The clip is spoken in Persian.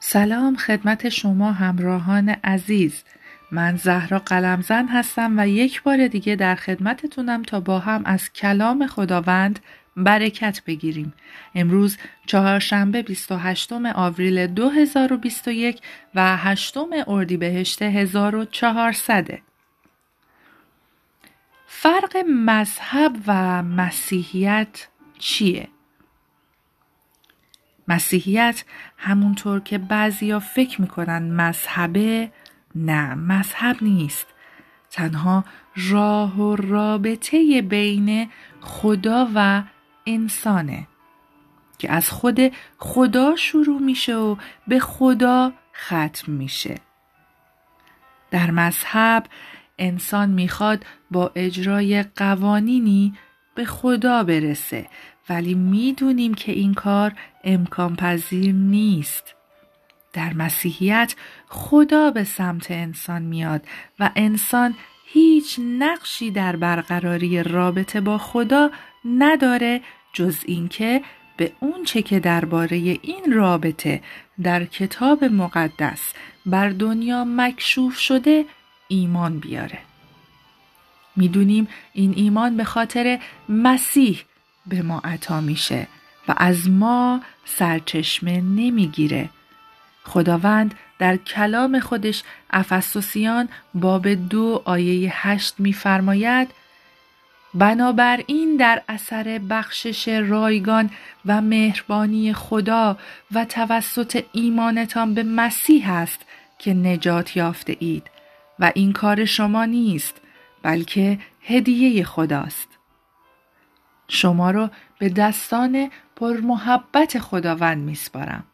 سلام خدمت شما همراهان عزیز. من زهرا قلمزن هستم و یک بار دیگه در خدمتتونم تا با هم از کلام خداوند برکت بگیریم. امروز چهارشنبه 28 آوریل 2021 و 8 اردیبهشت 1400 فرق مذهب و مسیحیت چیه؟ مسیحیت همونطور که بعضیا فکر می‌کنن مذهبه نه مذهب نیست. تنها راه و رابطه بین خدا و انسانه که از خود خدا شروع میشه و به خدا ختم میشه. در مذهب انسان می‌خواد با اجرای قوانینی به خدا برسه ولی می‌دونیم که این کار امکان پذیر نیست. در مسیحیت خدا به سمت انسان میاد و انسان هیچ نقشی در برقراری رابطه با خدا نداره جز اینکه به اون چه که درباره این رابطه در کتاب مقدس بر دنیا مکشوف شده ایمان بیاره. می‌دونیم این ایمان به خاطر مسیح به ما عطا میشه و از ما سرچشمه نمی‌گیره. خداوند در کلام خودش افسوسیان باب دو آیه هشت میفرماید بنابراین در اثر بخشش رایگان و مهربانی خدا و توسط ایمانتان به مسیح است که نجات یافته اید و این کار شما نیست بلکه هدیه خداست. شما رو به دستان پر محبت خداوند میسپارم.